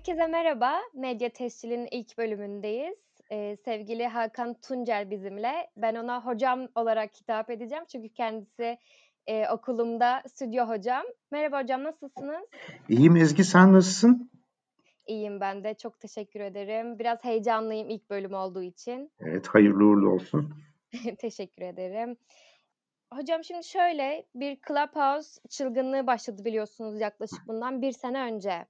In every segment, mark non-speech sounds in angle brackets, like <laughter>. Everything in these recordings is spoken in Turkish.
Herkese merhaba. Medya Tescil'in ilk bölümündeyiz. Eee, sevgili Hakan Tuncel bizimle. Ben ona hocam olarak hitap edeceğim çünkü kendisi, eee, okulumda stüdyo hocam. Merhaba hocam, nasılsınız? İyiyim Ezgi, sen nasılsın? İyiyim ben de, çok teşekkür ederim. Biraz heyecanlıyım ilk bölüm olduğu için. <laughs> Evet, hayırlı uğurlu olsun. Teşekkür ederim. Hocam şimdi şöyle, bir Clubhouse çılgınlığı başladı biliyorsunuz yaklaşık bundan 1 sene önce.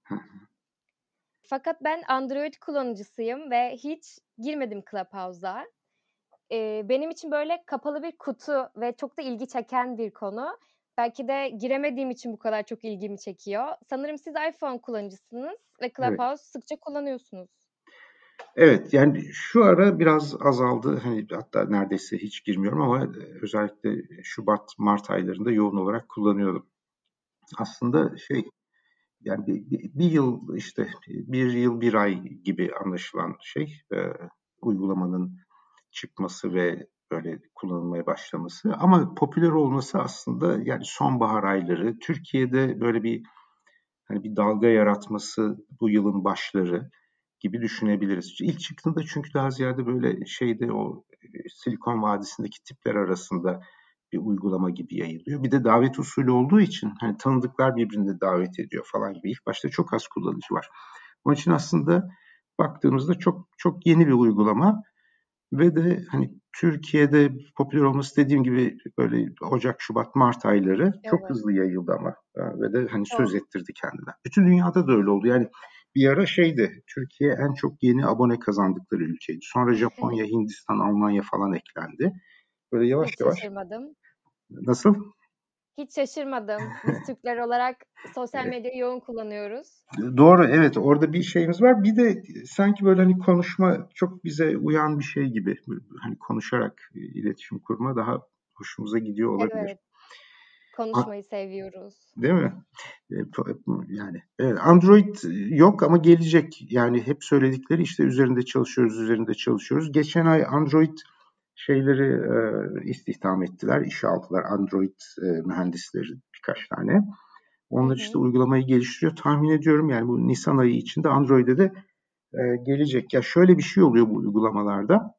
Fakat ben Android kullanıcısıyım ve hiç girmedim Clubhouse'a. Eee, benim için böyle kapalı bir kutu ve çok da ilgi çeken bir konu. Belki de giremediğim için bu kadar çok ilgimi çekiyor. Sanırım siz iPhone kullanıcısınız ve Evet. Clubhouse sıkça kullanıyorsunuz. Evet, yani şu ara biraz azaldı. Hani hatta neredeyse hiç girmiyorum ama özellikle şubat, mart aylarında yoğun olarak kullanıyordum. Aslında şey, yani bir, bir, bir yıl işte bir yıl bir ay gibi anlaşılan şey eee, uygulamanın çıkması ve böyle kullanılmaya başlaması. Ama popüler olması aslında yani sonbahar ayları Türkiye'de böyle bir hani bir dalga yaratması bu yılın başları gibi düşünebiliriz. İlk çıktığında çünkü daha ziyade böyle şeyde o e, Silikon Vadisi'ndeki tipler arasında bir uygulama gibi yayılıyor. Bir de davet usulü olduğu için hani tanıdıklar birbirini davet ediyor falan gibi. İlk başta çok az kullanıcı var. Onun için aslında baktığımızda çok çok yeni bir uygulama ve de hani Türkiye'de popüler olması dediğim gibi böyle Ocak, Şubat, Mart ayları çok Evet. hızlı yayıldı ama e, ve de hani Çok. söz ettirdi kendinden. Bütün dünyada da öyle oldu. Yani bir ara şeydi, Türkiye en çok yeni abone kazandıkları ülkeydi. Sonra Japonya, Hindistan, Almanya falan eklendi. Böyle yavaş Hiç yavaş. şaşırmadım. Nasıl? Hiç şaşırmadım. Biz <laughs> Türkler olarak sosyal medyayı yoğun kullanıyoruz. Doğru, evet. Orada bir şeyimiz var. Bir de sanki böyle hani konuşma çok bize uyan bir şey gibi. Hani konuşarak e, iletişim kurma daha hoşumuza gidiyor olabilir. Evet. Konuşmayı seviyoruz. Değil mi? E, Yani evet, Android yok ama gelecek. Yani hep söyledikleri işte üzerinde çalışıyoruz, üzerinde çalışıyoruz. Geçen ay Android şeyleri e, istihdam ettiler, işe aldılar. Android e, mühendisleri birkaç tane. Onlar işte uygulamayı geliştiriyor. Tahmin ediyorum yani bu Nisan ayı içinde Android'e de e, gelecek. Ya şöyle bir şey oluyor bu uygulamalarda.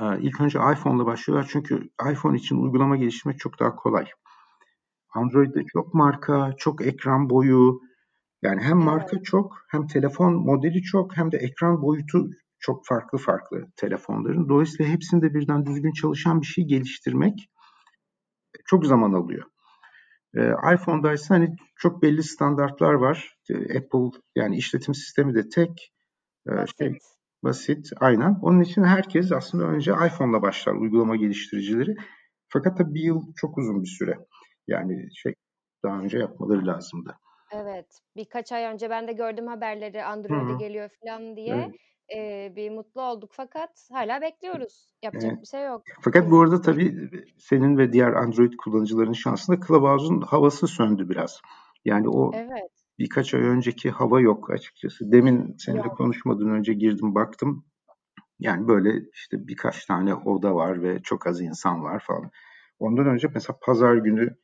E, ilk önce iPhone'la başlıyorlar çünkü iPhone için uygulama geliştirmek çok daha kolay. Android'de çok marka, çok ekran boyu. Yani hem marka çok, hem telefon modeli çok, hem de ekran boyutu çok farklı farklı telefonların. Dolayısıyla hepsinde birden düzgün çalışan bir şey geliştirmek çok zaman alıyor. Ee, iPhone'da ise hani çok belli standartlar var. Ee, Apple yani işletim sistemi de tek e, şey Basit. basit aynen. Onun için herkes aslında önce iPhone'la başlar uygulama geliştiricileri. Fakat tabii bir yıl çok uzun bir süre. Yani şey daha önce yapmaları lazımdı. Evet. Birkaç ay önce ben de gördüm haberleri Android'e geliyor falan diye. Evet. Eee, bir mutlu olduk fakat hala bekliyoruz. Yapacak Evet. bir şey yok. Fakat bu arada tabii senin ve diğer Android kullanıcıların şansında Clubhouse'un havası söndü biraz. Yani o Evet. birkaç ay önceki hava yok açıkçası. Demin seninle Yok. konuşmadan önce girdim baktım. Yani böyle işte birkaç tane oda var ve çok az insan var falan. Ondan önce mesela pazar günü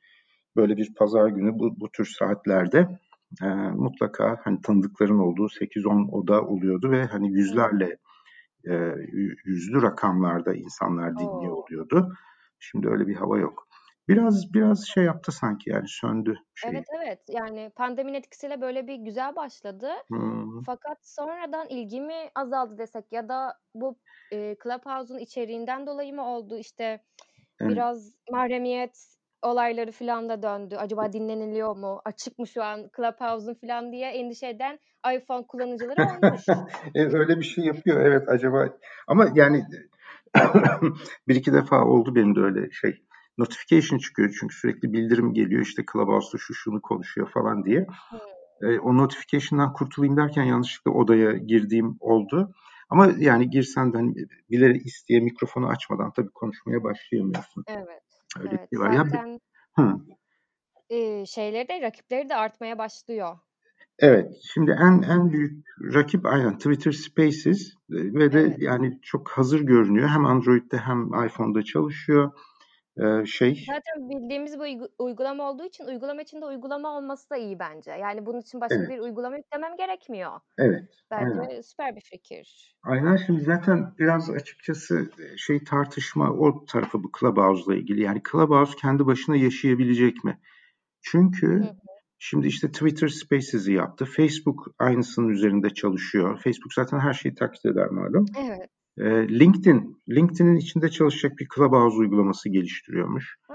böyle bir pazar günü bu, bu tür saatlerde e, mutlaka hani tanıdıkların olduğu 8-10 oda oluyordu ve hani yüzlerle e, yü- yüzlü rakamlarda insanlar dinliyor oluyordu. Şimdi öyle bir hava yok. Biraz biraz şey yaptı sanki yani söndü şey. Evet, evet. Yani pandeminin etkisiyle böyle bir güzel başladı. Hmm, Fakat sonradan ilgi mi azaldı desek ya da bu eee, Clubhouse'un içeriğinden dolayı mı oldu? İşte evet. biraz mahremiyet olayları falan da döndü. Acaba dinleniliyor mu? Açık mı şu an Clubhouse'un falan diye endişe eden iPhone kullanıcıları olmuş. <laughs> E, öyle bir şey yapıyor evet acaba ama yani <coughs> bir iki defa oldu benim de öyle şey notification çıkıyor çünkü sürekli bildirim geliyor işte Clubhouse'da şu şunu konuşuyor falan diye. Hı. E, o notification'dan kurtulayım derken yanlışlıkla odaya girdiğim oldu. Ama yani girsen de hani bilerek isteye mikrofonu açmadan tabii konuşmaya başlayamıyorsun. Evet. Öyle bir Evet. şey var. Ya, bir- Zaten hı. eee, şeyleri de rakipleri de artmaya başlıyor. Evet, şimdi en en büyük rakip aynen Twitter Spaces ve de Evet. yani çok hazır görünüyor. Hem Android'de hem iPhone'da çalışıyor. E, şey. Zaten bildiğimiz bir uygulama olduğu için uygulama içinde uygulama olması da iyi bence. Yani bunun için başka Evet. bir uygulama yüklemem gerekmiyor. Evet. Bence Aynen. süper bir fikir. Aynen şimdi zaten biraz açıkçası şey tartışma o tarafı bu Clubhouse'la ilgili. Yani Clubhouse kendi başına yaşayabilecek mi? Çünkü hı. şimdi işte Twitter Spaces'i yaptı. Facebook aynısının üzerinde çalışıyor. Facebook zaten her şeyi taklit eder malum. Evet. Ee, LinkedIn, LinkedIn'in içinde çalışacak bir Clubhouse uygulaması geliştiriyor,muş. A!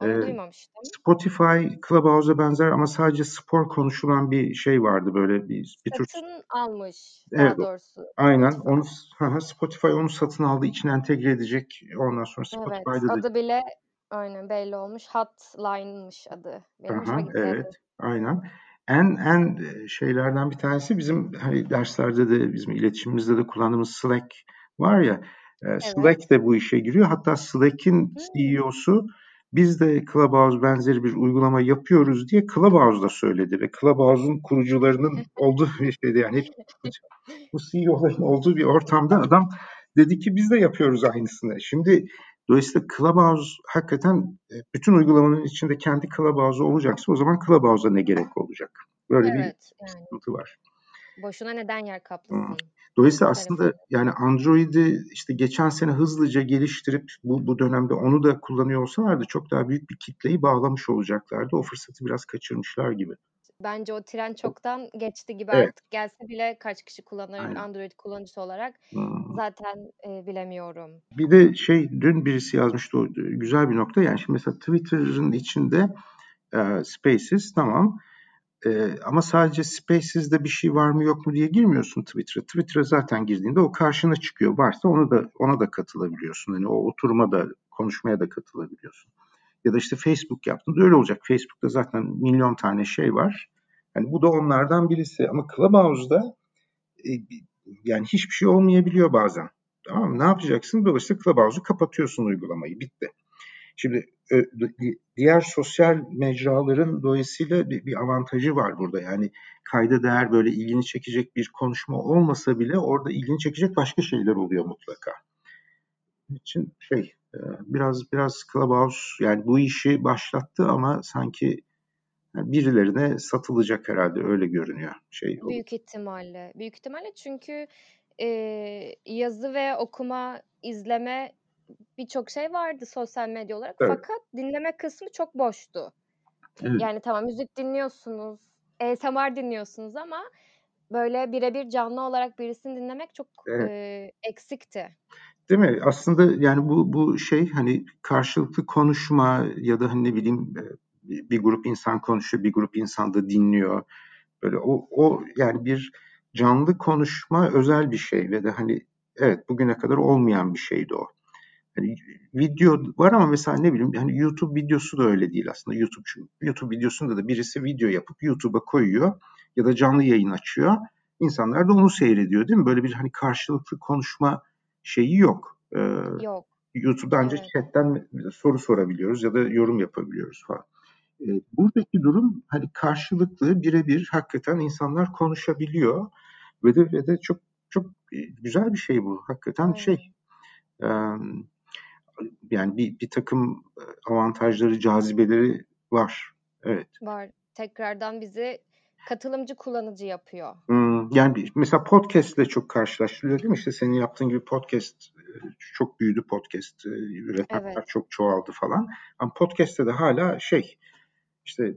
Onu Ee, duymamıştım. Spotify Clubhouse'a benzer ama sadece spor konuşulan bir şey vardı böyle bir, bir tür. Satın almış daha Evet, doğrusu aynen. Onu hı, Spotify onu satın aldı, içine entegre edecek. Ondan sonra Evet, Spotify'da da adı bile aynen belli olmuş. Hotline'mış adı. Benim Aha, evet, aynen. En en e, şeylerden bir tanesi bizim hani derslerde de bizim iletişimimizde de kullandığımız Slack var ya. e, Evet. Slack de bu işe giriyor. Hatta Slack'in Hımm. CEO'su biz de Clubhouse benzeri bir uygulama yapıyoruz diye Clubhouse'da söyledi ve Clubhouse'un kurucularının <laughs> olduğu bir şeydi yani hep bu CEO'ların olduğu bir ortamda adam dedi ki biz de yapıyoruz aynısını. Şimdi dolayısıyla Clubhouse hakikaten e, bütün uygulamanın içinde kendi Clubhouse'u olacaksa o zaman Clubhouse'a ne gerek olacak? Böyle bir Evet, yani. sıkıntı var. Boşuna neden yer kaplasın Dolayısıyla aslında yani Android'i işte geçen sene hızlıca geliştirip bu bu dönemde onu da kullanıyor olsalardı çok daha büyük bir kitleyi bağlamış olacaklardı. O fırsatı biraz kaçırmışlar gibi. Bence o tren çoktan geçti gibi Evet. artık gelse bile kaç kişi kullanır Aynen. Android kullanıcısı olarak Hımm. zaten, eee, bilemiyorum. Bir de şey dün birisi yazmıştı o güzel bir nokta yani şimdi mesela Twitter'ın içinde e, Spaces tamam e, ama sadece Spaces'de bir şey var mı yok mu diye girmiyorsun Twitter'a. Twitter'a zaten girdiğinde o karşına çıkıyor. Varsa onu da ona da katılabiliyorsun. Hani o oturuma da konuşmaya da katılabiliyorsun. Ya da işte Facebook yaptın öyle olacak. Facebook'ta zaten milyon tane şey var. Yani bu da onlardan birisi ama Clubhouse'da e, yani hiçbir şey olmayabiliyor bazen. Tamam mı? Ne yapacaksın? Dolayısıyla Clubhouse'u kapatıyorsun uygulamayı. Bitti. Şimdi diğer sosyal mecraların dolayısıyla bir, bir avantajı var burada. Yani kayda değer böyle ilgini çekecek bir konuşma olmasa bile orada ilgini çekecek başka şeyler oluyor mutlaka. İçin şey e, biraz biraz Clubhouse yani bu işi başlattı ama sanki birilerine satılacak herhalde öyle görünüyor. Şey. Büyük ihtimalle. Büyük ihtimalle çünkü eee, yazı ve okuma, izleme birçok şey vardı sosyal medya olarak. Evet. Fakat dinleme kısmı çok boştu. Evet. Yani tamam müzik dinliyorsunuz, ASMR dinliyorsunuz ama böyle birebir canlı olarak birisini dinlemek çok Evet. eee, eksikti. Değil mi? Aslında yani bu bu şey hani karşılıklı konuşma ya da hani ne bileyim bir grup insan konuşuyor, bir grup insan da dinliyor. Böyle o o yani bir canlı konuşma özel bir şey ve de hani evet bugüne kadar olmayan bir şeydi o. Video var ama mesela ne bileyim hani YouTube videosu da öyle değil aslında. YouTube YouTube videosunda da birisi video yapıp YouTube'a koyuyor ya da canlı yayın açıyor. İnsanlar da onu seyrediyor değil mi? Böyle bir hani karşılıklı konuşma şeyi yok. Ee, Yok. YouTube'da ancak Evet. chatten soru sorabiliyoruz ya da yorum yapabiliyoruz falan. Ee, buradaki durum hani karşılıklı birebir hakikaten insanlar konuşabiliyor ve de, ve de çok çok güzel bir şey bu. Hakikaten Aynen. şey e, yani bir, bir takım avantajları, cazibeleri var. Evet. Var. Tekrardan bizi katılımcı kullanıcı yapıyor. Hmm, yani mesela podcast ile çok karşılaştırılıyor değil mi? İşte senin yaptığın gibi podcast çok büyüdü podcast. Repertuar Evet. çok çoğaldı falan. Ama podcast'te de hala şey işte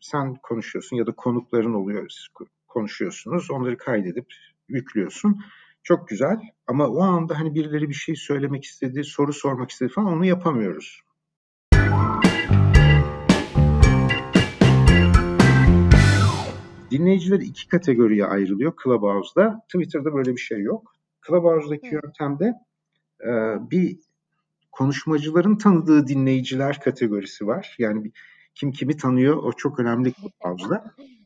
sen konuşuyorsun ya da konukların oluyor. Siz konuşuyorsunuz. Onları kaydedip yüklüyorsun. Çok güzel ama o anda hani birileri bir şey söylemek istedi, soru sormak istedi falan onu yapamıyoruz. Dinleyiciler iki kategoriye ayrılıyor Clubhouse'da. Twitter'da böyle bir şey yok. Clubhouse'daki Hı. yöntemde e, bir konuşmacıların tanıdığı dinleyiciler kategorisi var. Yani bir, kim kimi tanıyor o çok önemli Clubhouse'da. <laughs>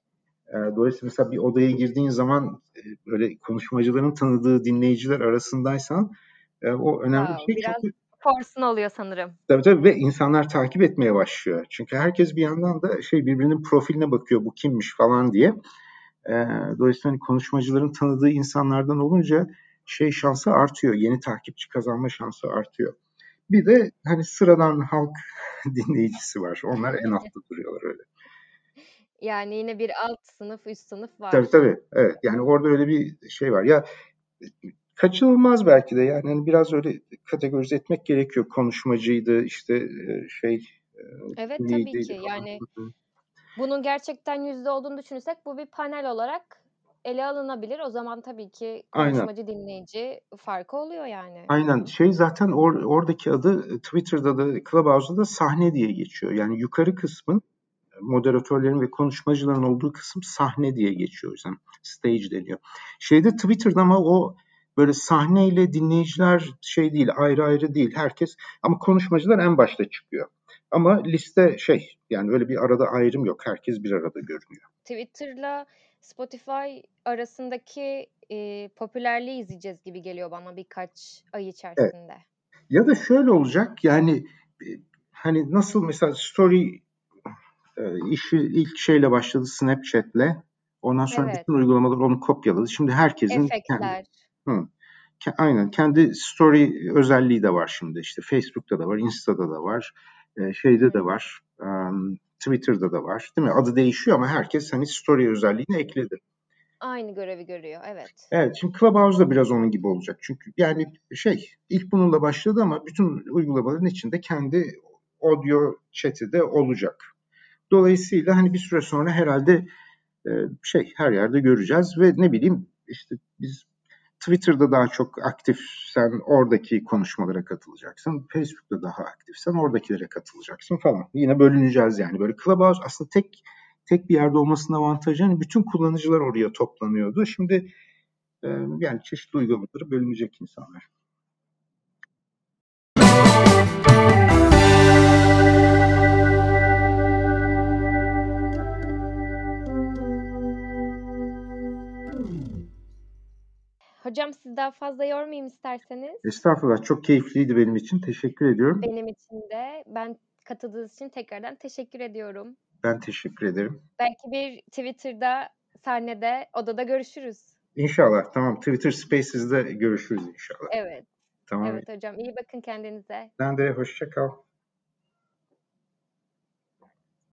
Dolayısıyla mesela bir odaya girdiğin zaman böyle konuşmacıların tanıdığı dinleyiciler arasındaysan o önemli Wow, bir şey. biraz Çünkü forsun oluyor sanırım. Tabii tabii ve insanlar takip etmeye başlıyor. Çünkü herkes bir yandan da şey birbirinin profiline bakıyor bu kimmiş falan diye. Dolayısıyla hani konuşmacıların tanıdığı insanlardan olunca şey şansı artıyor. Yeni takipçi kazanma şansı artıyor. Bir de hani sıradan halk <laughs> dinleyicisi var. Onlar en altta duruyorlar öyle. Yani yine bir alt sınıf, üst sınıf var. Tabii tabii. Evet. Yani orada öyle bir şey var. Ya kaçınılmaz belki de yani hani biraz öyle kategorize etmek gerekiyor. Konuşmacıydı işte e, şey e, Evet tabii ki. Yani bunun gerçekten yüzde olduğunu düşünürsek bu bir panel olarak ele alınabilir. O zaman tabii ki konuşmacı Aynen. dinleyici farkı oluyor yani. Aynen. Şey zaten or, oradaki adı Twitter'da da Clubhouse'da da sahne diye geçiyor. Yani yukarı kısmın moderatörlerin ve konuşmacıların olduğu kısım sahne diye geçiyor o yüzden. Stage deniyor. Şeyde Twitter'da ama o böyle sahneyle dinleyiciler şey değil, ayrı ayrı değil. Herkes ama konuşmacılar en başta çıkıyor. Ama liste şey yani öyle bir arada ayrım yok. Herkes bir arada görünüyor. Twitter'la Spotify arasındaki e, popülerliği izleyeceğiz gibi geliyor bana birkaç ay içerisinde. Evet. Ya da şöyle olacak yani e, hani nasıl mesela story işi ilk şeyle başladı Snapchat'le. Ondan sonra evet. bütün uygulamalar onu kopyaladı. Şimdi herkesin Efektler. Kendi, hı, ke, aynen kendi story özelliği de var şimdi. İşte Facebook'ta da var, Insta'da da var, e, şeyde de var, um, Twitter'da da var. Değil mi? Adı değişiyor ama herkes hani story özelliğini ekledi. Aynı görevi görüyor, evet. Evet, şimdi Clubhouse da biraz onun gibi olacak. Çünkü yani şey, ilk bununla başladı ama bütün uygulamaların içinde kendi audio chat'i de olacak. Dolayısıyla hani bir süre sonra herhalde e, şey her yerde göreceğiz ve ne bileyim işte biz Twitter'da daha çok aktifsen oradaki konuşmalara katılacaksın. Facebook'ta daha aktifsen oradakilere katılacaksın falan. Yine bölüneceğiz yani. Böyle Clubhouse aslında tek tek bir yerde olmasının avantajı hani bütün kullanıcılar oraya toplanıyordu. Şimdi e, yani çeşitli uygulamaları bölünecek insanlar. Hocam sizi daha fazla yormayayım isterseniz. Estağfurullah. Çok keyifliydi benim için. Teşekkür ediyorum. Benim için de. Ben katıldığınız için tekrardan teşekkür ediyorum. Ben teşekkür ederim. Belki bir Twitter'da, sahnede, odada görüşürüz. İnşallah. Tamam. Twitter Spaces'de görüşürüz inşallah. Evet. Tamam. Evet hocam. İyi bakın kendinize. Ben de. Hoşça kal.